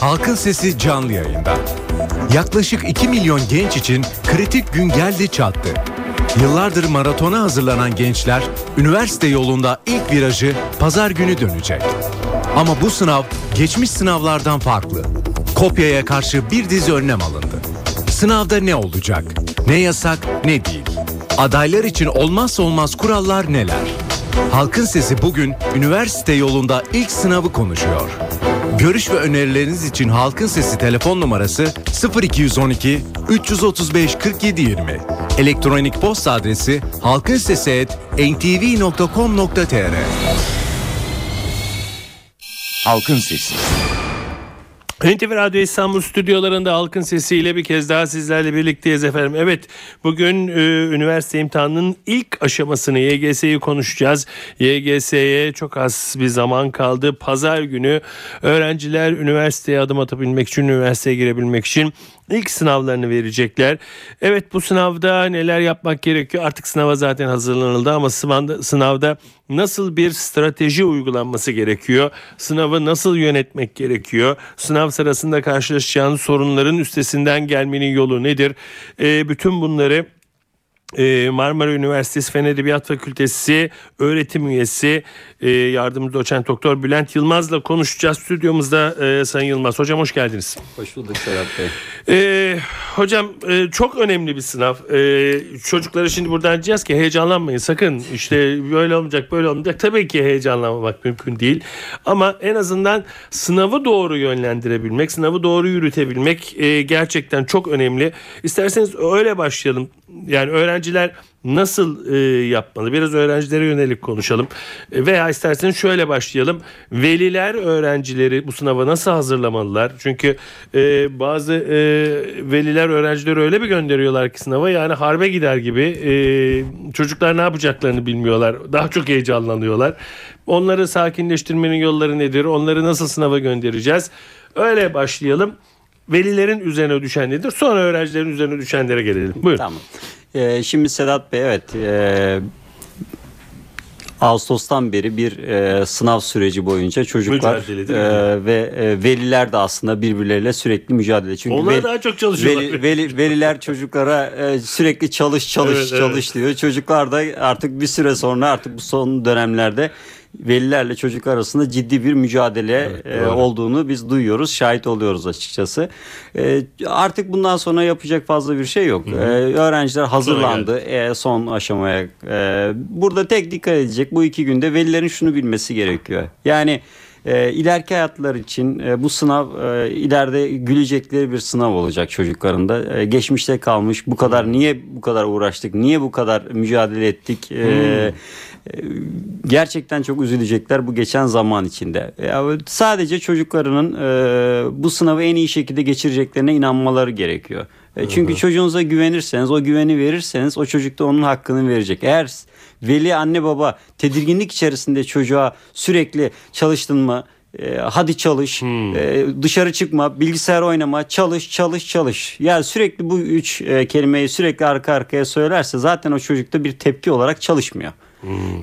Halkın Sesi canlı yayında. Yaklaşık 2 milyon genç için kritik gün geldi çattı. Yıllardır maratona hazırlanan gençler üniversite yolunda ilk virajı pazar günü dönecek. Ama bu sınav geçmiş sınavlardan farklı. Kopyaya karşı bir dizi önlem alındı. Sınavda ne olacak? Ne yasak, ne değil? Adaylar için olmazsa olmaz kurallar neler? Halkın Sesi bugün üniversite yolunda ilk sınavı konuşuyor. Görüş ve önerileriniz için Halkın Sesi telefon numarası 0212 335 47 20. Elektronik posta adresi halkinsesi@ntv.com.tr. Halkın Sesi. NTV Radyo İstanbul stüdyolarında halkın sesiyle bir kez daha sizlerle birlikteyiz efendim. Evet bugün e, üniversite imtihanının ilk aşamasını YGS'yi konuşacağız. YGS'ye çok az bir zaman kaldı. Pazar günü öğrenciler üniversiteye adım atabilmek için, üniversiteye girebilmek için ilk sınavlarını verecekler. Evet bu sınavda neler yapmak gerekiyor? Artık sınava zaten hazırlanıldı ama sınavda, nasıl bir strateji uygulanması gerekiyor? Sınavı nasıl yönetmek gerekiyor? Sınav sırasında karşılaşacağınız sorunların üstesinden gelmenin yolu nedir? E, bütün bunları Marmara Üniversitesi Fen Edebiyat Fakültesi öğretim üyesi e, yardımcı doçent doktor Bülent Yılmaz'la konuşacağız. Stüdyomuzda e, Sayın Yılmaz. Hocam hoş geldiniz. Hoş bulduk Serhat Bey. Ee, hocam e, çok önemli bir sınav. Ee, çocuklara şimdi buradan diyeceğiz ki heyecanlanmayın sakın. İşte böyle olmayacak böyle olmayacak. Tabii ki heyecanlanmamak mümkün değil. Ama en azından sınavı doğru yönlendirebilmek, sınavı doğru yürütebilmek gerçekten çok önemli. İsterseniz öyle başlayalım. Yani öğrenciler nasıl e, yapmalı? Biraz öğrencilere yönelik konuşalım. E, veya isterseniz şöyle başlayalım. Veliler öğrencileri bu sınava nasıl hazırlamalılar? Çünkü e, bazı e, veliler öğrencileri öyle bir gönderiyorlar ki sınava yani harbe gider gibi e, çocuklar ne yapacaklarını bilmiyorlar. Daha çok heyecanlanıyorlar. Onları sakinleştirmenin yolları nedir? Onları nasıl sınava göndereceğiz? Öyle başlayalım. Velilerin üzerine düşen nedir? Sonra öğrencilerin üzerine düşenlere gelelim. Buyurun. Tamam. Ee, şimdi Sedat Bey evet e, Ağustos'tan beri bir e, sınav süreci boyunca çocuklar e, ve e, veliler de aslında birbirleriyle sürekli mücadele. Çünkü Onlar veli- daha çok çalışıyorlar. Veli, veli- veliler çocuklara e, sürekli çalış çalış Evet, evet. çalış diyor. Çocuklar da artık bir süre sonra artık bu son dönemlerde velilerle çocuk arasında ciddi bir mücadele e, doğru. olduğunu biz duyuyoruz, şahit oluyoruz açıkçası. E, artık bundan sonra yapacak fazla bir şey yok. E, öğrenciler hazırlandı e, son aşamaya. E, burada tek dikkat edecek bu iki günde velilerin şunu bilmesi gerekiyor. Yani e, ileriki hayatlar için e, bu sınav e, ileride gülecekleri bir sınav olacak çocuklarında. E, geçmişte kalmış bu kadar niye bu kadar uğraştık, niye bu kadar mücadele ettik? E, e, gerçekten çok üzülecekler bu geçen zaman içinde. Sadece çocuklarının e, bu sınavı en iyi şekilde geçireceklerine inanmaları gerekiyor. E, çünkü çocuğunuza güvenirseniz, o güveni verirseniz o çocuk da onun hakkını verecek. Eğer veli anne baba tedirginlik içerisinde çocuğa sürekli çalıştın mı? e, hadi çalış, e, dışarı çıkma, bilgisayar oynama, çalış, çalış, çalış. Yani sürekli bu üç e, kelimeyi sürekli arka arkaya söylerse zaten o çocukta bir tepki olarak çalışmıyor.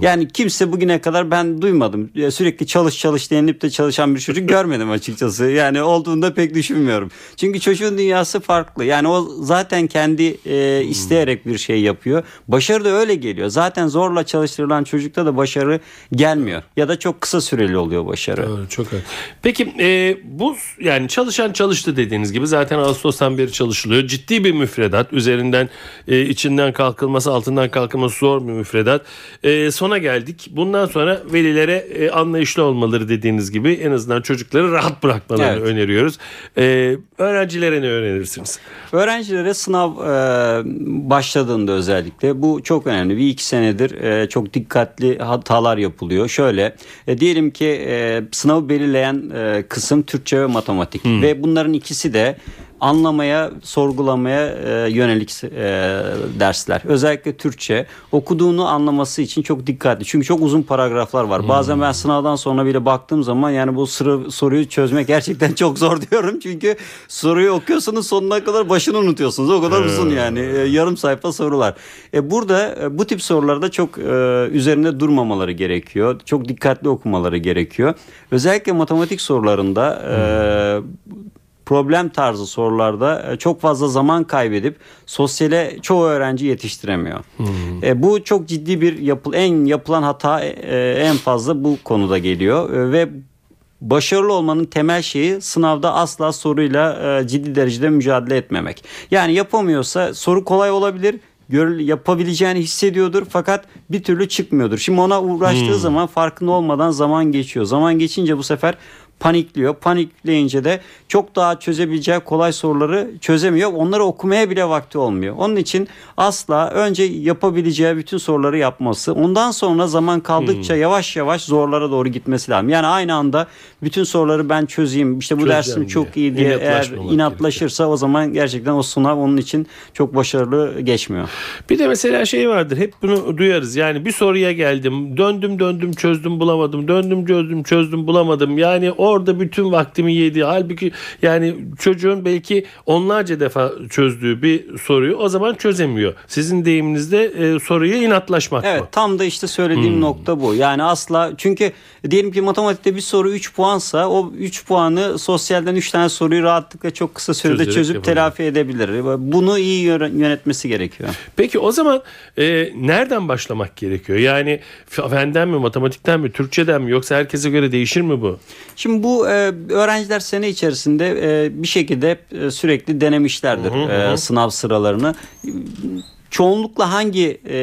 Yani kimse bugüne kadar ben duymadım. Sürekli çalış çalış denilip de çalışan bir çocuk görmedim açıkçası. Yani olduğunu da pek düşünmüyorum. Çünkü çocuğun dünyası farklı. Yani o zaten kendi e, isteyerek bir şey yapıyor. Başarı da öyle geliyor. Zaten zorla çalıştırılan çocukta da başarı gelmiyor. Ya da çok kısa süreli oluyor başarı. Doğru, çok önemli. Peki e, bu yani çalışan çalıştı dediğiniz gibi zaten Ağustos'tan beri çalışılıyor. Ciddi bir müfredat. Üzerinden e, içinden kalkılması, altından kalkılması zor bir müfredat. E, sona geldik. Bundan sonra velilere e, anlayışlı olmaları dediğiniz gibi en azından çocukları rahat bırakmalarını Evet. öneriyoruz. E, öğrencilere ne önerirsiniz? Öğrencilere sınav e, başladığında özellikle bu çok önemli. Bir iki senedir e, çok dikkatli hatalar yapılıyor. Şöyle e, diyelim ki e, sınavı belirleyen e, kısım Türkçe ve matematik ve bunların ikisi de anlamaya, sorgulamaya e, yönelik e, dersler. Özellikle Türkçe okuduğunu anlaması için çok dikkatli. Çünkü çok uzun paragraflar var. Bazen ben sınavdan sonra bile baktığım zaman yani bu sıra, soruyu çözmek gerçekten çok zor diyorum. Çünkü soruyu okuyorsunuz sonuna kadar başını unutuyorsunuz. O kadar uzun yani. E, yarım sayfa sorular. E, burada e, bu tip sorularda çok e, üzerinde durmamaları gerekiyor. Çok dikkatli okumaları gerekiyor. Özellikle matematik sorularında e, problem tarzı sorularda e, çok fazla zaman kaybedip sosyale çoğu öğrenci yetiştiremiyor. E, bu çok ciddi bir yapı, en yapılan hata e, en fazla bu konuda geliyor E, ve başarılı olmanın temel şeyi sınavda asla soruyla e, ciddi derecede mücadele etmemek. Yani yapamıyorsa soru kolay olabilir gör, yapabileceğini hissediyordur fakat bir türlü çıkmıyordur. Şimdi ona uğraştığı zaman farkında olmadan zaman geçiyor. Zaman geçince bu sefer panikliyor. Panikleyince de çok daha çözebileceği kolay soruları çözemiyor. Onları okumaya bile vakti olmuyor. Onun için asla önce yapabileceği bütün soruları yapması. Ondan sonra zaman kaldıkça yavaş yavaş zorlara doğru gitmesi lazım. Yani aynı anda bütün soruları ben çözeyim. İşte bu Çözeceğim dersim çok diye. iyi diye eğer İnatlaşmamak inatlaşırsa o zaman gerçekten o sınav onun için çok başarılı geçmiyor. Bir de mesela şey vardır hep bunu duyarız yani bir soruya geldim döndüm döndüm çözdüm bulamadım döndüm çözdüm çözdüm bulamadım yani orada bütün vaktimi yedi halbuki yani çocuğun belki onlarca defa çözdüğü bir soruyu o zaman çözemiyor sizin deyiminizde e, soruya inatlaşmak Evet mı? tam da işte söylediğim Hmm. nokta bu. Yani asla çünkü diyelim ki matematikte bir soru 3 puansa o 3 puanı sosyalden 3 tane soruyu rahatlıkla çok kısa sürede Çözerek çözüp yapabilir. telafi edebilir. Bunu iyi yö- yönetmesi gerekiyor. Peki o zaman e, nereden başlamak gerekiyor? Yani fenden mi, matematikten mi, Türkçeden mi yoksa herkese göre değişir mi bu? Şimdi bu e, öğrenciler sene içerisinde e, bir şekilde e, sürekli denemişlerdir e, sınav sıralarını. Çoğunlukla hangi e,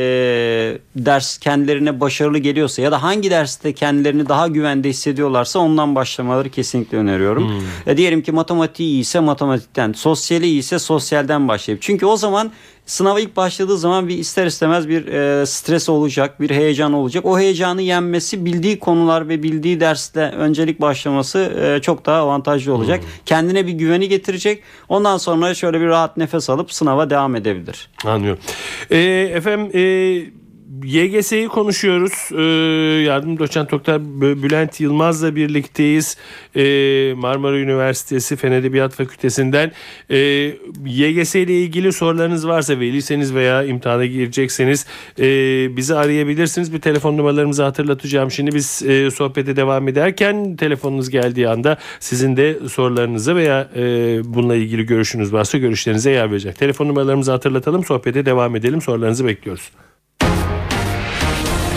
ders kendilerine başarılı geliyorsa ya da hangi derste kendilerini daha güvende hissediyorlarsa ondan başlamaları kesinlikle öneriyorum. E, diyelim ki matematiği iyiyse matematikten, sosyali iyiyse sosyalden başlayıp. Çünkü o zaman sınava ilk başladığı zaman bir ister istemez bir e, stres olacak, bir heyecan olacak. O heyecanı yenmesi bildiği konular ve bildiği derste öncelik başlaması e, çok daha avantajlı olacak. Kendine bir güveni getirecek. Ondan sonra şöyle bir rahat nefes alıp sınava devam edebilir. Anlıyorum. E, efendim e, YGS'yi konuşuyoruz. E, yardım doçent doktor Bülent Yılmaz'la birlikteyiz. E, Marmara Üniversitesi Fen Edebiyat Fakültesinden. E, YGS ile ilgili sorularınız varsa veliseniz veya imtihana girecekseniz e, bizi arayabilirsiniz. Bir telefon numaralarımızı hatırlatacağım. Şimdi biz e, sohbete devam ederken telefonunuz geldiği anda sizin de sorularınızı veya e, bununla ilgili görüşünüz varsa görüşlerinize yer verecek. Telefon numaralarımızı hatırlatalım. Sohbete devam edelim. Sorularınızı bekliyoruz.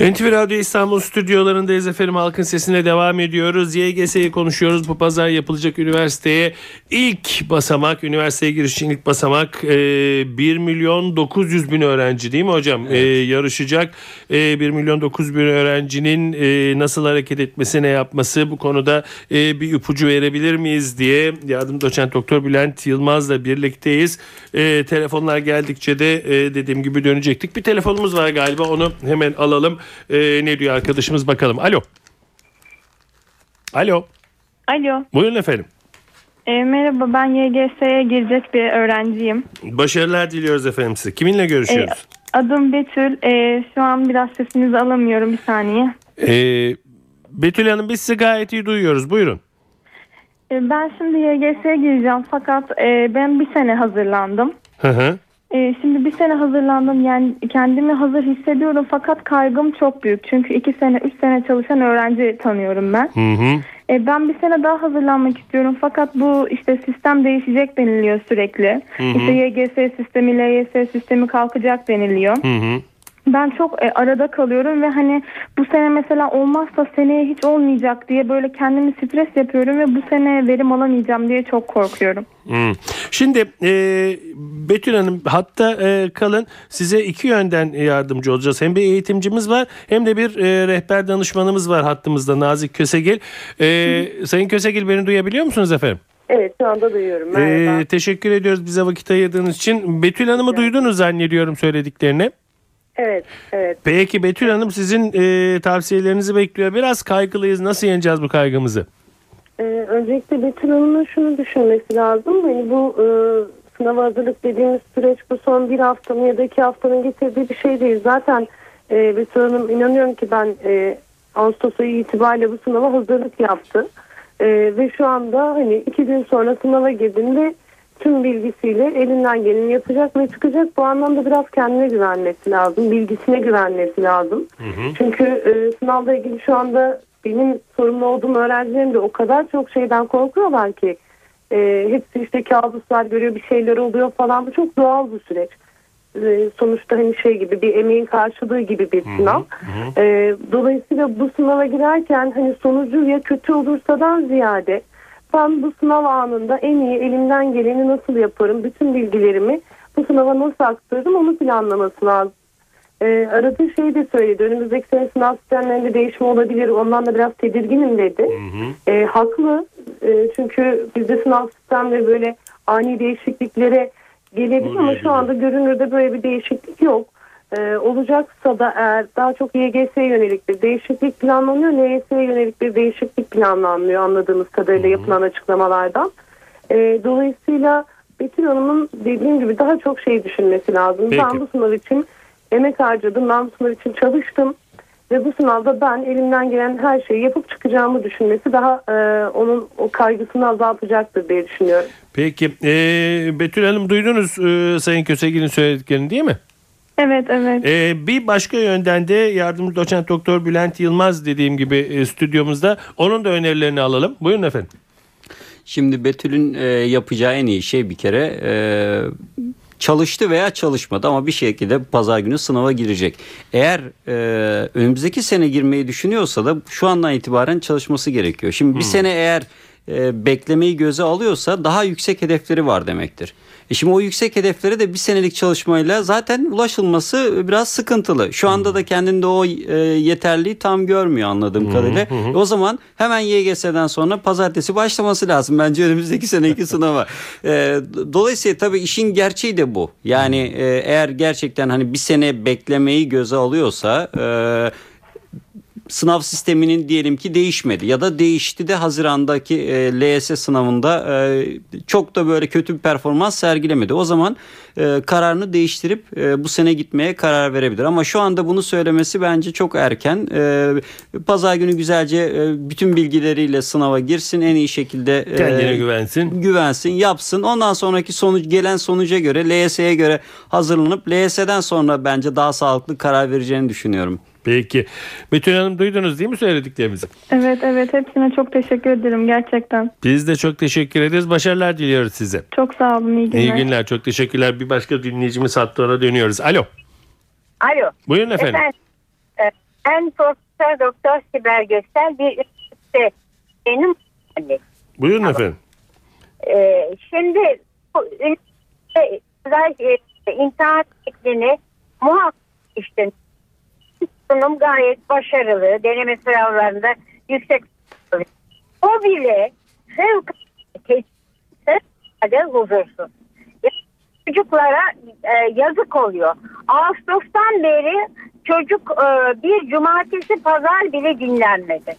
NTV Radyo İstanbul stüdyolarındayız efendim. Halkın sesine devam ediyoruz. YGS'yi konuşuyoruz. Bu pazar yapılacak üniversiteye ilk basamak, üniversiteye giriş için ilk basamak e, 1 milyon 900 bin öğrenci değil mi hocam? E, yarışacak. E, 1 milyon 900 bin öğrencinin e, nasıl hareket etmesi, ne yapması bu konuda e, bir ipucu verebilir miyiz diye yardım doçent doktor Bülent Yılmaz'la birlikteyiz. E, telefonlar geldikçe de e, dediğim gibi dönecektik. Bir telefonumuz var galiba onu hemen alalım. E, ne diyor arkadaşımız bakalım. Alo. Alo. Alo. Buyurun efendim. E, merhaba ben YGS'ye girecek bir öğrenciyim. Başarılar diliyoruz efendim size. Kiminle E, görüşüyoruz? adım Betül. E, şu an biraz sesinizi alamıyorum bir saniye. E, Betül Hanım biz sizi gayet iyi duyuyoruz. Buyurun. E, ben şimdi YGS'ye gireceğim fakat e, ben bir sene hazırlandım. Hı hı. E, şimdi bir sene hazırlandım yani kendimi hazır hissediyorum fakat kaygım çok büyük. Çünkü iki sene, üç sene çalışan öğrenci tanıyorum ben. Hı hı. E, ben bir sene daha hazırlanmak istiyorum fakat bu işte sistem değişecek deniliyor sürekli. İşte YGS sistemi, LYS sistemi kalkacak deniliyor. Hı hı. Ben çok e, arada kalıyorum ve hani bu sene mesela olmazsa seneye hiç olmayacak diye böyle kendimi stres yapıyorum ve bu sene verim alamayacağım diye çok korkuyorum. Hmm. Şimdi e, Betül Hanım hatta e, kalın size iki yönden yardımcı olacağız. Hem bir eğitimcimiz var hem de bir e, rehber danışmanımız var hattımızda Nazik Kösegil. E, Sayın Kösegil beni duyabiliyor musunuz efendim? Evet şu anda duyuyorum. Merhaba. E, teşekkür ediyoruz bize vakit ayırdığınız için. Betül Hanım'ı duydunuz zannediyorum söylediklerini. Evet, evet. Peki Betül Hanım sizin e, tavsiyelerinizi bekliyor. Biraz kaygılıyız. Nasıl yeneceğiz bu kaygımızı? Ee, öncelikle Betül Hanım'ın şunu düşünmesi lazım. Hani bu e, sınava hazırlık dediğimiz süreç bu son bir haftanın ya da iki haftanın getirdiği bir şey değil. Zaten e, Betül Hanım inanıyorum ki ben e, Ağustos ayı itibariyle bu sınava hazırlık yaptı. E, ve şu anda hani iki gün sonra sınava girdiğinde tüm bilgisiyle elinden geleni yapacak ve çıkacak. Bu anlamda biraz kendine güvenmesi lazım. Bilgisine güvenmesi lazım. Çünkü e, sınavla ilgili şu anda benim sorumlu olduğum öğrencilerim de o kadar çok şeyden korkuyorlar ki e, hepsi işte kabuslar görüyor bir şeyler oluyor falan. Bu çok doğal bir süreç. E, sonuçta hani şey gibi bir emeğin karşılığı gibi bir sınav. E, dolayısıyla bu sınava girerken hani sonucu ya kötü olursadan ziyade ben bu sınav anında en iyi elimden geleni nasıl yaparım, bütün bilgilerimi bu sınava nasıl aktarırım onu planlaması lazım. E, aradığı şeyi de söyledi. Önümüzdeki sene sınav sistemlerinde değişme olabilir. Ondan da biraz tedirginim dedi. E, haklı. E, çünkü bizde sınav sistemleri böyle ani değişikliklere gelebilir ama şu anda görünürde böyle bir değişiklik yok. E, olacaksa da eğer daha çok YGS'ye yönelik bir değişiklik planlanıyor. LYS'ye yönelik bir değişiklik planlanmıyor anladığımız kadarıyla yapılan açıklamalardan. E, dolayısıyla Betül Hanım'ın dediğim gibi daha çok şey düşünmesi lazım. Peki. Ben bu sınav için emek harcadım. Ben bu sınav için çalıştım. Ve bu sınavda ben elimden gelen her şeyi yapıp çıkacağımı düşünmesi daha e, onun o kaygısını azaltacaktır diye düşünüyorum. Peki e, Betül Hanım duydunuz e, Sayın Kösegi'nin söylediklerini değil mi? Evet evet. E, bir başka yönden de yardımcı doçent doktor Bülent Yılmaz dediğim gibi e, stüdyomuzda onun da önerilerini alalım. Buyurun efendim. Şimdi Betül'ün e, yapacağı en iyi şey bir kere e, çalıştı veya çalışmadı ama bir şekilde pazar günü sınava girecek. Eğer e, önümüzdeki sene girmeyi düşünüyorsa da şu andan itibaren çalışması gerekiyor. Şimdi bir sene eğer e, beklemeyi göze alıyorsa daha yüksek hedefleri var demektir. E şimdi o yüksek hedeflere de bir senelik çalışmayla zaten ulaşılması biraz sıkıntılı. Şu anda da kendinde o e, yeterliği tam görmüyor anladığım kadarıyla. E o zaman hemen YGS'den sonra pazartesi başlaması lazım bence önümüzdeki seneki sınava. E, dolayısıyla tabii işin gerçeği de bu. Yani e, eğer gerçekten hani bir sene beklemeyi göze alıyorsa e, sınav sisteminin diyelim ki değişmedi ya da değişti de Haziran'daki e, LYS sınavında e, çok da böyle kötü bir performans sergilemedi. O zaman e, kararını değiştirip e, bu sene gitmeye karar verebilir. Ama şu anda bunu söylemesi bence çok erken. E, Pazar günü güzelce e, bütün bilgileriyle sınava girsin en iyi şekilde e, Kendine güvensin. güvensin, yapsın. Ondan sonraki sonuç gelen sonuca göre LYS'ye göre hazırlanıp LYS'den sonra bence daha sağlıklı karar vereceğini düşünüyorum. Peki. Betül Hanım duydunuz değil mi söylediklerimizi? Evet evet hepsine çok teşekkür ederim gerçekten. Biz de çok teşekkür ederiz. Başarılar diliyoruz size. Çok sağ olun iyi günler. İyi günler. Çok teşekkürler. Bir başka dinleyicimiz hattı ona dönüyoruz. Alo. Alo. Buyurun efendim. Efendim, e, ben Profesör Doktor Sibel Göksel bir üniversite benim. Buyurun efendim. E, şimdi bu üniversite özel, e, imtihan şeklini muhakkak işte sunum gayet başarılı. Deneme sınavlarında yüksek o bile fevkalade huzursuz. Çocuklara e, yazık oluyor. Ağustos'tan beri çocuk e, bir cumartesi pazar bile dinlenmedi.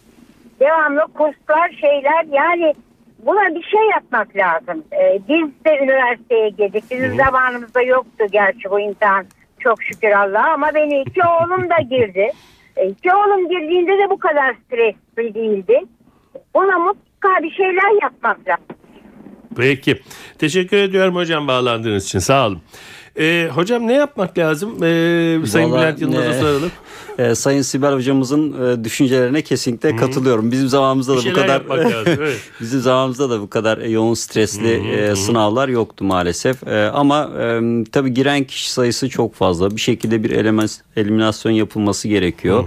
Devamlı kurslar şeyler yani buna bir şey yapmak lazım. E, biz de üniversiteye girdik. Bizim zamanımızda yoktu gerçi bu imtihan. Çok şükür Allah ama benim iki oğlum da girdi. E, iki oğlum girdiğinde de bu kadar stresli değildi. Buna mutlaka bir şeyler yapmak lazım. Peki. Teşekkür ediyorum hocam bağlandığınız için. Sağ olun. Ee, hocam ne yapmak lazım? Ee, Sayın Vallahi, Bülent Yılmaz'a e, soralım. Ee, Sayın Sibel hocamızın e, düşüncelerine kesinlikle katılıyorum. Bizim zamanımızda da bu kadar lazım, evet. bizim zamanımızda da bu kadar yoğun stresli e, sınavlar yoktu maalesef. E, ama e, tabii giren kişi sayısı çok fazla. Bir şekilde bir elemen- eliminasyon yapılması gerekiyor.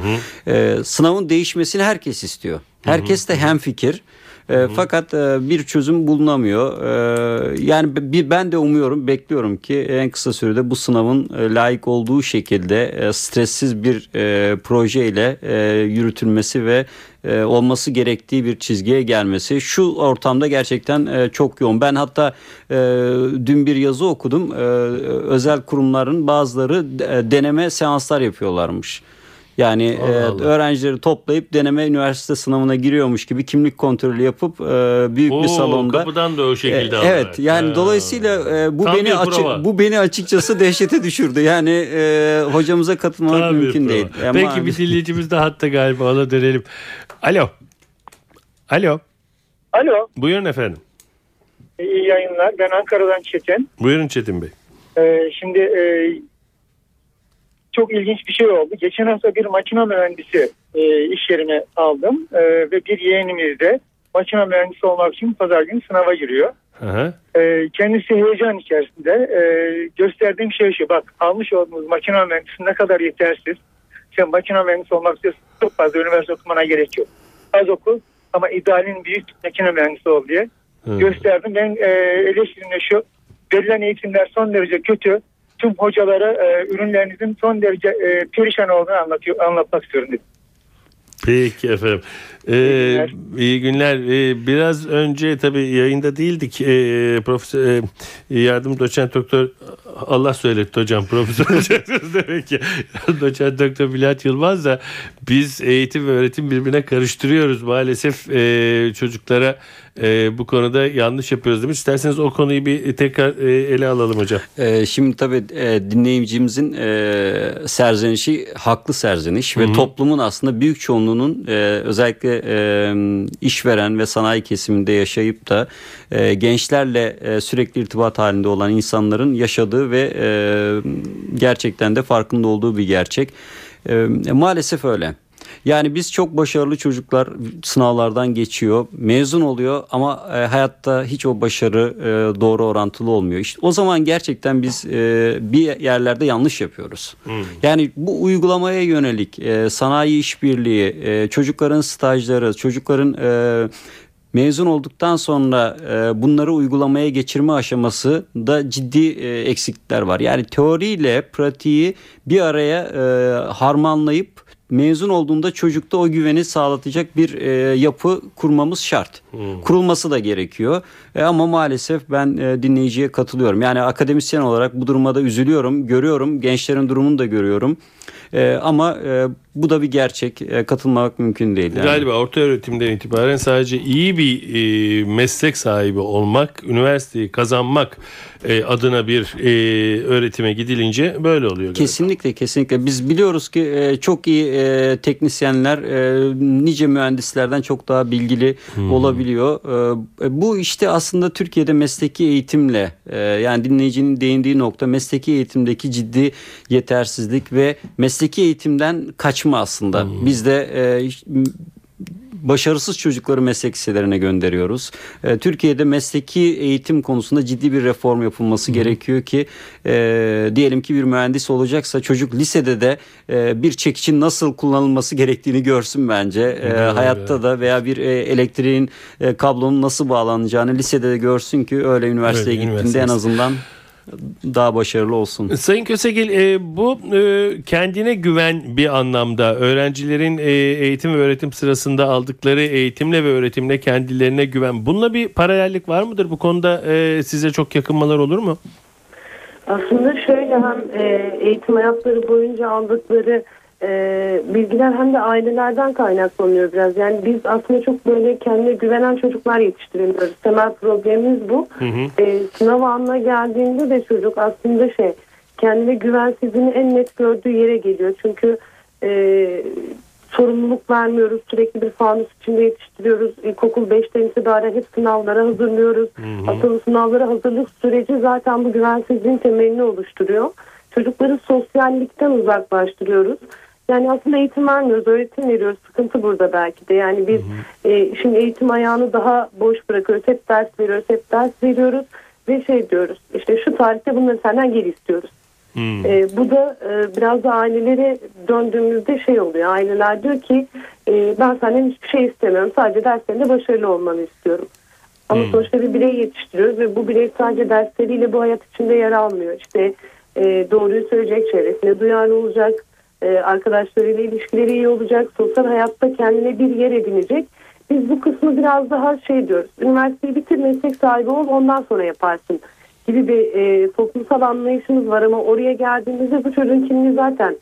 E, sınavın değişmesini herkes istiyor. Herkes de hemfikir. E, fakat e, bir çözüm bulunamıyor. E, yani bir ben de umuyorum, bekliyorum ki en kısa sürede bu sınavın e, layık olduğu şekilde e, stressiz bir e, projeyle e, yürütülmesi ve e, olması gerektiği bir çizgiye gelmesi. Şu ortamda gerçekten e, çok yoğun. Ben hatta e, dün bir yazı okudum. Özel kurumların bazıları deneme seanslar yapıyorlarmış. Yani Allah e, Allah. öğrencileri toplayıp deneme üniversite sınavına giriyormuş gibi kimlik kontrolü yapıp e, büyük bir Oo, salonda kapıdan da o şekilde E. Evet yani Ha. dolayısıyla e, bu Tam beni bir açı- prova. bu beni açıkçası dehşete düşürdü. Yani e, hocamıza katılmak Tam bir mümkün değil. Ama- Peki bir dinleyicimiz de hatta galiba ona dönelim. Alo. Alo. Alo, Buyurun efendim. iyi yayınlar. Ben Ankara'dan Çetin. Buyurun Çetin Bey. Ee, şimdi e, çok ilginç bir şey oldu. Geçen hafta bir makine mühendisi e, iş yerine aldım E, ve bir yeğenimiz de makine mühendisi olmak için pazar günü sınava giriyor. E, kendisi heyecan içerisinde e, gösterdiğim şey şu. Bak almış olduğumuz makine mühendisi ne kadar yetersiz. Sen makine mühendisi olmak istiyorsan çok fazla üniversite okumana gerek yok. Az oku ama idealin büyük makine mühendisi ol diye Hı. gösterdim. Ben e, eleştirim de şu. Verilen eğitimler son derece kötü. Tüm hocalara e, ürünlerinizin son derece e, perişan olduğunu anlatıyor, anlatmak istiyorum dedim. Peki efendim. Ee, günler. iyi günler. Ee, biraz önce tabii yayında değildik. Ee, profesör e, yardım doçent doktor Allah söyletti hocam profesör demek ki. doçent doktor Bülent Yılmaz da biz eğitim ve öğretim birbirine karıştırıyoruz. Maalesef e, çocuklara e, bu konuda yanlış yapıyoruz demiş. İsterseniz o konuyu bir tekrar e, ele alalım hocam. Ee, şimdi tabii e, dinleyicimizin e, serzenişi haklı serzeniş ve toplumun aslında büyük çoğunluğunun e, özellikle e, işveren ve sanayi kesiminde yaşayıp da e, gençlerle e, sürekli irtibat halinde olan insanların yaşadığı ve e, gerçekten de farkında olduğu bir gerçek. E, maalesef öyle. Yani biz çok başarılı çocuklar sınavlardan geçiyor, mezun oluyor ama e, hayatta hiç o başarı e, doğru orantılı olmuyor. İşte o zaman gerçekten biz e, bir yerlerde yanlış yapıyoruz. Yani bu uygulamaya yönelik e, sanayi işbirliği, e, çocukların stajları, çocukların e, mezun olduktan sonra e, bunları uygulamaya geçirme aşaması da ciddi e, eksiklikler var. Yani teoriyle pratiği bir araya e, harmanlayıp mezun olduğunda çocukta o güveni sağlatacak bir e, yapı kurmamız şart. Kurulması da gerekiyor. E, ama maalesef ben e, dinleyiciye katılıyorum. Yani akademisyen olarak bu duruma da üzülüyorum, görüyorum. Gençlerin durumunu da görüyorum. E, ama e, bu da bir gerçek. E, katılmamak mümkün değil. Yani. Galiba orta öğretimden itibaren sadece iyi bir e, meslek sahibi olmak, üniversiteyi kazanmak e, adına bir e, öğretime gidilince böyle oluyor. Galiba. Kesinlikle kesinlikle biz biliyoruz ki e, çok iyi e, teknisyenler e, nice mühendislerden çok daha bilgili olabiliyor. E, bu işte aslında Türkiye'de mesleki eğitimle e, yani dinleyicinin değindiği nokta mesleki eğitimdeki ciddi yetersizlik ve mesleki eğitimden kaçma aslında. Biz de e, başarısız çocukları meslek liselerine gönderiyoruz. E, Türkiye'de mesleki eğitim konusunda ciddi bir reform yapılması gerekiyor ki e, diyelim ki bir mühendis olacaksa çocuk lisede de e, bir çekicin nasıl kullanılması gerektiğini görsün bence. E, hayatta da veya bir e, elektriğin e, kablonun nasıl bağlanacağını lisede de görsün ki öyle üniversiteye Evet, gittiğinde en azından daha başarılı olsun. Sayın Kösegil e, bu e, kendine güven bir anlamda öğrencilerin e, eğitim ve öğretim sırasında aldıkları eğitimle ve öğretimle kendilerine güven. Bununla bir paralellik var mıdır? Bu konuda e, size çok yakınmalar olur mu? Aslında şöyle hem e, eğitim hayatları boyunca aldıkları e, bilgiler hem de ailelerden kaynaklanıyor biraz. Yani biz aslında çok böyle kendine güvenen çocuklar yetiştiremiyoruz. Temel problemimiz bu. E, sınav anına geldiğinde de çocuk aslında şey kendine güvensizliğini en net gördüğü yere geliyor. Çünkü e, sorumluluk vermiyoruz. Sürekli bir fanus içinde yetiştiriyoruz. İlkokul 5'ten itibaren hep sınavlara hazırlıyoruz. Asıl sınavlara hazırlık süreci zaten bu güvensizliğin temelini oluşturuyor. Çocukları sosyallikten uzaklaştırıyoruz. Yani aslında eğitim vermiyoruz, öğretim veriyoruz. Sıkıntı burada belki de. Yani biz e, şimdi eğitim ayağını daha boş bırakıyoruz. Hep ders veriyoruz, hep ders veriyoruz. Ve şey diyoruz, işte şu tarihte bunları senden geri istiyoruz. E, bu da e, biraz da ailelere döndüğümüzde şey oluyor. Aileler diyor ki e, ben senden hiçbir şey istemiyorum. Sadece derslerinde başarılı olmanı istiyorum. Ama sonuçta bir birey yetiştiriyoruz ve bu birey sadece dersleriyle bu hayat içinde yer almıyor. İşte e, doğruyu söyleyecek, çevresine duyarlı olacak, e, arkadaşlarıyla ilişkileri iyi olacak, sosyal hayatta kendine bir yer edinecek. Biz bu kısmı biraz daha şey diyoruz. Üniversiteyi bitir, meslek sahibi ol, ondan sonra yaparsın gibi bir e, toplumsal anlayışımız var ama oraya geldiğimizde bu çocuğun kimliği zaten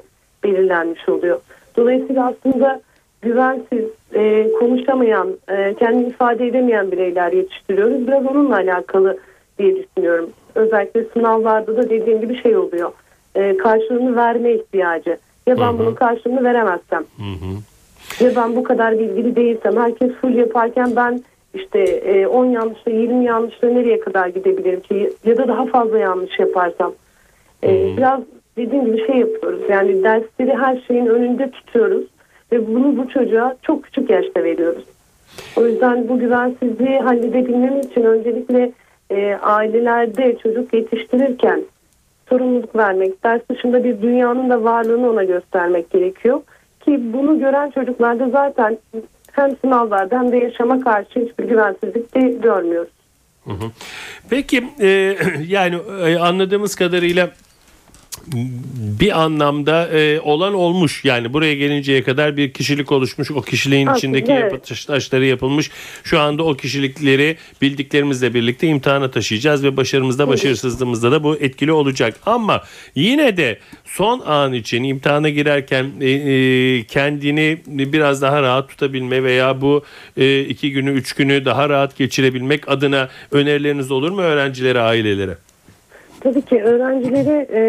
belirlenmiş oluyor. Dolayısıyla aslında güvensiz, e, konuşamayan, e, kendini ifade edemeyen bireyler yetiştiriyoruz. Biraz onunla alakalı diye düşünüyorum. Özellikle sınavlarda da dediğim gibi şey oluyor. E, karşılığını verme ihtiyacı. Ya ben bunun karşılığını veremezsem. Ya ben bu kadar bilgili değilsem. Herkes full yaparken ben işte e, 10 yanlışla 20 yanlışla nereye kadar gidebilirim ki? Ya da daha fazla yanlış yaparsam. E, biraz dediğim gibi şey yapıyoruz. Yani dersleri her şeyin önünde tutuyoruz. Ve bunu bu çocuğa çok küçük yaşta veriyoruz. O yüzden bu güvensizliği halledebilmem için öncelikle e, ailelerde çocuk yetiştirirken sorumluluk vermek, ders dışında bir dünyanın da varlığını ona göstermek gerekiyor. Ki bunu gören çocuklarda zaten hem sınavlarda hem de yaşama karşı hiçbir güvensizlik de görmüyoruz. Peki e, yani e, anladığımız kadarıyla bir anlamda e, olan olmuş. Yani buraya gelinceye kadar bir kişilik oluşmuş. O kişiliğin Aslında içindeki evet. taşları yapılmış. Şu anda o kişilikleri bildiklerimizle birlikte imtihana taşıyacağız ve başarımızda başarısızlığımızda da bu etkili olacak. Ama yine de son an için imtihana girerken e, e, kendini biraz daha rahat tutabilme veya bu e, iki günü üç günü daha rahat geçirebilmek adına önerileriniz olur mu öğrencilere, ailelere? Tabii ki öğrencilere e,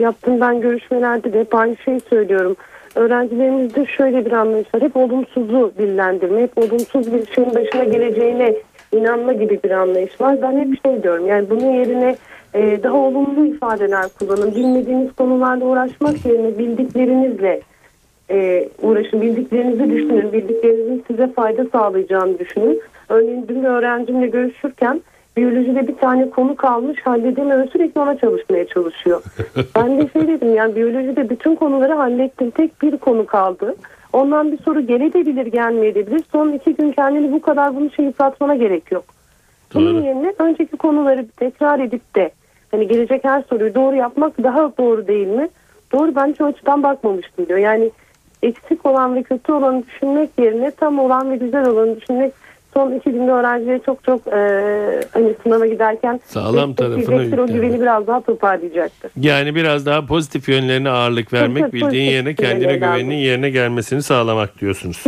yaptığım ben görüşmelerde de hep aynı şeyi söylüyorum. Öğrencilerimizde şöyle bir anlayış var. Hep olumsuzu dillendirme, hep olumsuz bir şeyin başına geleceğine inanma gibi bir anlayış var. Ben hep şey diyorum yani bunun yerine e, daha olumlu ifadeler kullanın. Bilmediğiniz konularla uğraşmak yerine bildiklerinizle e, uğraşın. Bildiklerinizi düşünün. Bildiklerinizin size fayda sağlayacağını düşünün. Örneğin dün öğrencimle görüşürken biyolojide bir tane konu kalmış halledemiyor sürekli ona çalışmaya çalışıyor. ben de şey dedim yani biyolojide bütün konuları hallettim tek bir konu kaldı. Ondan bir soru gelebilir gelmeyebilir. Son iki gün kendini bu kadar bunu şey yıpratmana gerek yok. Bunun Doğru. yerine önceki konuları tekrar edip de hani gelecek her soruyu doğru yapmak daha doğru değil mi? Doğru ben hiç o açıdan bakmamıştım diyor. Yani eksik olan ve kötü olanı düşünmek yerine tam olan ve güzel olanı düşünmek son iki günde öğrencileri çok çok e, hani sınava giderken Sağlam destekleyecektir, o güveni biraz daha toparlayacaktır. Yani biraz daha pozitif yönlerine ağırlık vermek, Tabii, bildiğin yerine kendine güveninin almak. yerine gelmesini sağlamak diyorsunuz.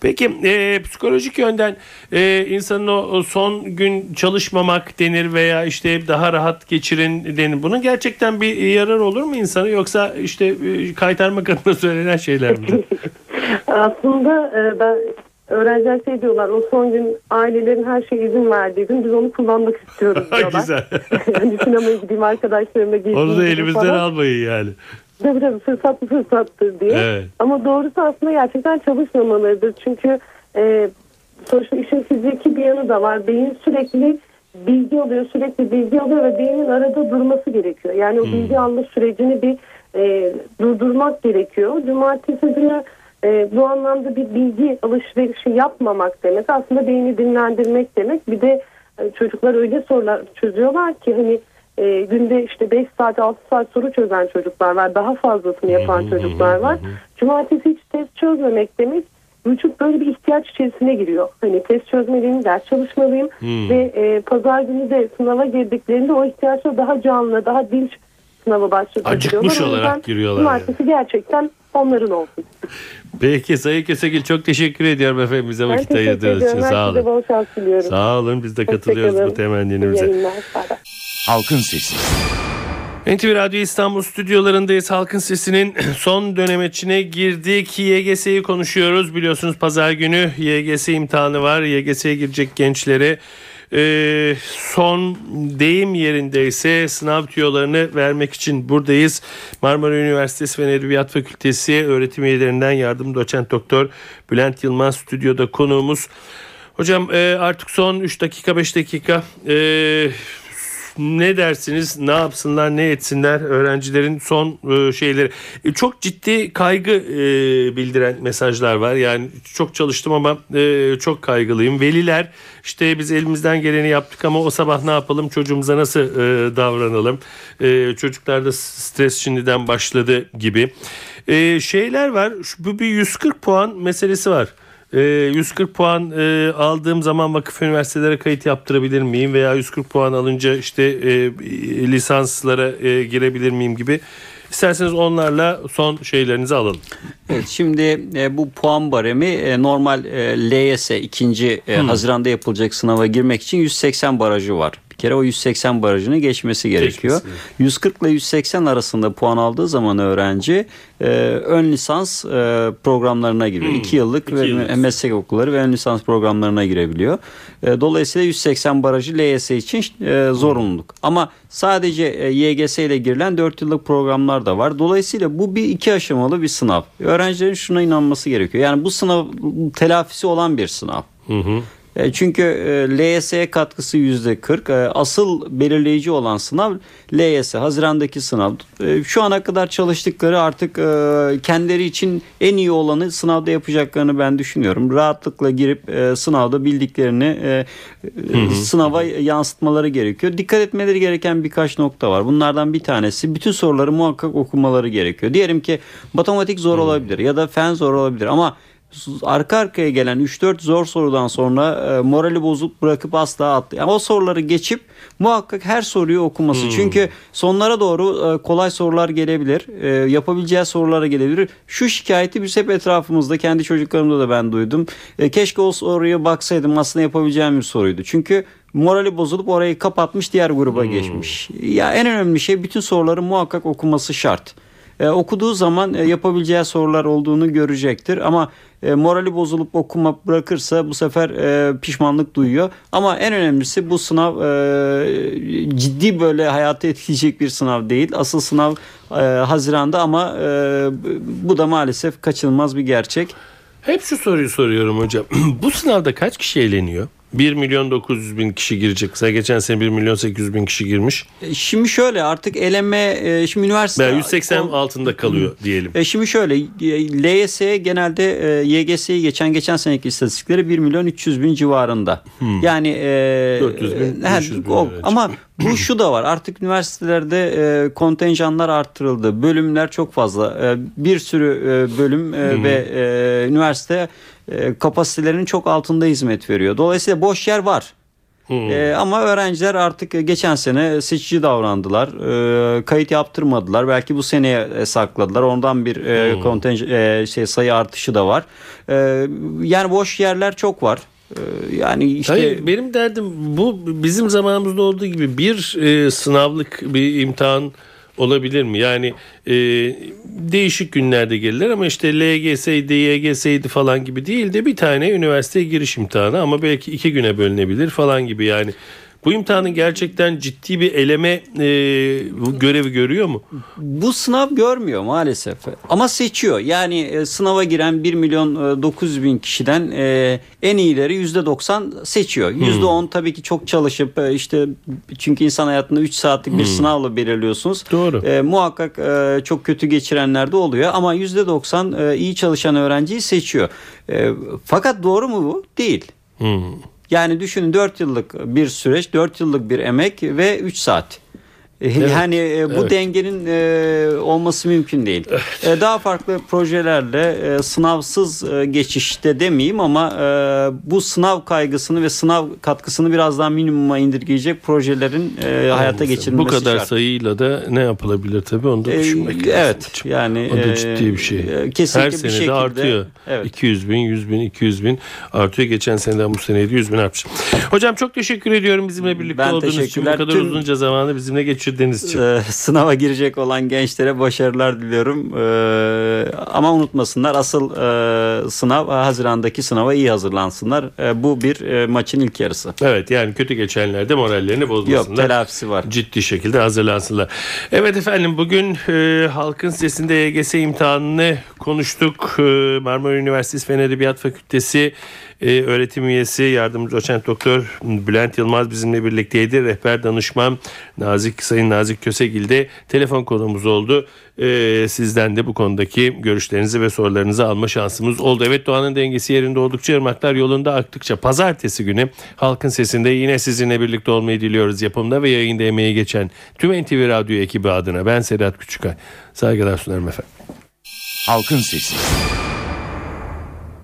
Peki e, psikolojik yönden e, insanın o, o son gün çalışmamak denir veya işte daha rahat geçirin denir. Bunun gerçekten bir yarar olur mu insana yoksa işte e, kaytarmak adına söylenen şeyler mi? Aslında e, ben öğrenciler şey diyorlar o son gün ailelerin her şeye izin verdiği gün biz onu kullanmak istiyoruz diyorlar. Güzel. hani sinemaya gideyim arkadaşlarımla gezeyim. Onu da elimizden falan. almayın yani. Tabii tabii fırsat fırsattır diye. Evet. Ama doğrusu aslında gerçekten çalışmamalıdır. Çünkü e, sonuçta işin fiziki bir yanı da var. Beyin sürekli bilgi alıyor, sürekli bilgi alıyor ve beynin arada durması gerekiyor. Yani o bilgi alma sürecini bir e, durdurmak gerekiyor. Cumartesi günü e, bu anlamda bir bilgi alışverişi yapmamak demek aslında beyni dinlendirmek demek. Bir de e, çocuklar öyle sorular çözüyorlar ki hani e, günde işte 5 saat 6 saat soru çözen çocuklar var. Daha fazlasını yapan çocuklar var. Cumartesi hiç test çözmemek demek vücut böyle bir ihtiyaç içerisine giriyor. Hani test çözmeliyim, ders çalışmalıyım ve e, pazar günü de sınava girdiklerinde o ihtiyaçla daha canlı, daha dinç sınava başlatabiliyorlar. Acıkmış olarak giriyorlar Cumartesi gerçekten onların olsun. Peki Sayın Kösegil çok teşekkür ediyorum efendim bize vakit ayırdığınız için. Sağ olun. bol şans diliyorum. Sağ olun biz de katılıyoruz bu temenninize. Halkın Sesi. NTV Radyo İstanbul stüdyolarındayız. Halkın Sesi'nin son dönemeçine girdik. YGS'yi konuşuyoruz. Biliyorsunuz pazar günü YGS imtihanı var. YGS'ye girecek gençlere e, son deyim yerindeyse sınav tüyolarını vermek için buradayız. Marmara Üniversitesi Fen Edebiyat Fakültesi öğretim üyelerinden yardım doçent doktor Bülent Yılmaz stüdyoda konuğumuz. Hocam e, artık son 3 dakika 5 dakika e, ne dersiniz? Ne yapsınlar, ne etsinler öğrencilerin son e, şeyleri? E, çok ciddi kaygı e, bildiren mesajlar var. Yani çok çalıştım ama e, çok kaygılıyım. Veliler işte biz elimizden geleni yaptık ama o sabah ne yapalım? Çocuğumuza nasıl davranalım? Çocuklarda stres şimdiden başladı gibi. Şeyler var. Bu bir 140 puan meselesi var. E, 140 puan e, aldığım zaman vakıf üniversitelere kayıt yaptırabilir miyim veya 140 puan alınca işte e, lisanslara e, girebilir miyim gibi. İsterseniz onlarla son şeylerinizi alalım. Evet, şimdi e, bu puan baremi e, normal e, LYS ikinci e, Haziran'da yapılacak sınava girmek için 180 barajı var. Bir kere o 180 barajını geçmesi gerekiyor. Geçmesi. 140 ile 180 arasında puan aldığı zaman öğrenci e, ön lisans e, programlarına giriyor. 2 yıllık İki ve yıllık. meslek okulları ve ön lisans programlarına girebiliyor. E, dolayısıyla 180 barajı LYS için e, zorunluluk. Ama sadece e, YGS ile girilen 4 yıllık programlar da var. Dolayısıyla bu bir iki aşamalı bir sınav. Öğrencilerin şuna inanması gerekiyor. Yani bu sınav telafisi olan bir sınav. E, Çünkü e, LYS'ye katkısı yüzde 40. E, Asıl belirleyici olan sınav LYS. Hazirandaki sınav. E, Şu ana kadar çalıştıkları artık e, kendileri için en iyi olanı sınavda yapacaklarını ben düşünüyorum. Rahatlıkla girip e, sınavda bildiklerini e, e, sınava yansıtmaları gerekiyor. Dikkat etmeleri gereken birkaç nokta var. Bunlardan bir tanesi bütün soruları muhakkak okumaları gerekiyor. Diyelim ki matematik zor olabilir ya da fen zor olabilir ama arka arkaya gelen 3-4 zor sorudan sonra e, morali bozup bırakıp asla attı. Yani o soruları geçip muhakkak her soruyu okuması. Çünkü sonlara doğru e, kolay sorular gelebilir. E, yapabileceği sorulara gelebilir. Şu şikayeti biz hep etrafımızda kendi çocuklarımda da ben duydum. E, keşke o soruya baksaydım aslında yapabileceğim bir soruydu. Çünkü morali bozulup orayı kapatmış diğer gruba geçmiş. Ya en önemli şey bütün soruları muhakkak okuması şart. E, okuduğu zaman e, yapabileceği sorular olduğunu görecektir ama e, morali bozulup okuma bırakırsa bu sefer e, pişmanlık duyuyor. Ama en önemlisi bu sınav e, ciddi böyle hayatı etkileyecek bir sınav değil. Asıl sınav e, Haziran'da ama e, bu da maalesef kaçınılmaz bir gerçek. Hep şu soruyu soruyorum hocam. Bu sınavda kaç kişi eğleniyor? 1 milyon 900 bin kişi girecek. Mesela geçen sene 1 milyon 800 bin kişi girmiş. E, Şimdi şöyle artık eleme e, şimdi üniversite Yani 180 altında kalıyor diyelim. E şimdi şöyle LYS'ye genelde e, YGS'yi geçen geçen seneki istatistikleri 1 milyon 300 bin civarında. Yani e, 400 bin, he, 500 bin o- ama bu şu da var artık üniversitelerde e, kontenjanlar arttırıldı. Bölümler çok fazla. E, bir sürü e, bölüm e, ve e, üniversite kapasitelerinin çok altında hizmet veriyor. Dolayısıyla boş yer var. Ee, ama öğrenciler artık e, geçen sene seçici davrandılar. Ee, kayıt yaptırmadılar. Belki bu seneye e, sakladılar. Ondan bir e, kontenj- e, şey sayı artışı da var. Ee, yani boş yerler çok var. Yani işte Hayır, benim derdim bu bizim zamanımızda olduğu gibi bir e, sınavlık bir imtihan olabilir mi? Yani e, değişik günlerde gelirler ama işte LGS'ydi, YGS'ydi falan gibi değil de bir tane üniversiteye giriş imtihanı ama belki iki güne bölünebilir falan gibi yani. Bu imtihanın gerçekten ciddi bir eleme e, görevi görüyor mu? bu sınav görmüyor maalesef. Ama seçiyor. Yani e, sınava giren 1 milyon e, 900 bin kişiden e, en iyileri %90 seçiyor. %10 tabii ki çok çalışıp e, işte çünkü insan hayatında 3 saatlik bir sınavla belirliyorsunuz. Doğru. E, muhakkak e, çok kötü geçirenler de oluyor ama %90 e, iyi çalışan öğrenciyi seçiyor. E, fakat doğru mu bu? Değil. Yani düşünün 4 yıllık bir süreç, 4 yıllık bir emek ve 3 saat. E, Yani e, bu Evet. dengenin e, olması mümkün değil. E, daha farklı projelerle e, sınavsız e, geçişte demeyeyim ama e, bu sınav kaygısını ve sınav katkısını biraz daha minimuma indirgeyecek projelerin e, hayata geçirilmesi Bu kadar şart. sayıyla da ne yapılabilir tabii onu da E, düşünmek lazım. evet hocam. yani O da e, ciddi bir şey. e, kesinlikle Her bir sene de şekilde artıyor. Evet. 200 bin, 100 bin, 200 bin artıyor. Geçen seneden bu seneye de 100 bin artmış. Hocam çok teşekkür ediyorum bizimle birlikte Ben olduğunuz için. Bu kadar Tüm- uzunca zamanı bizimle geçirdiğiniz için. Ee, sınava girecek olan gençlere başarılar diliyorum. Ee, ama unutmasınlar asıl e, sınav Haziran'daki sınava iyi hazırlansınlar. Ee, bu bir e, maçın ilk yarısı. Evet yani kötü geçenlerde morallerini Yok bozmasınlar. telafisi var. ciddi şekilde hazırlansınlar. Evet efendim bugün e, halkın sesinde YGS imtihanını konuştuk. E, Marmara Üniversitesi Fen Edebiyat Fakültesi e, öğretim üyesi yardımcı doçent doktor Bülent Yılmaz bizimle birlikteydi. Rehber danışman Nazik Sayın Nazik Kösegil de telefon konumuz oldu. E, sizden de bu konudaki görüşlerinizi ve sorularınızı alma şansımız oldu. Evet doğanın dengesi yerinde oldukça ırmaklar yolunda aktıkça pazartesi günü halkın sesinde yine sizinle birlikte olmayı diliyoruz. Yapımda ve yayında emeği geçen tüm NTV Radyo ekibi adına ben Sedat Küçükay. Saygılar sunarım efendim. Halkın Sesi.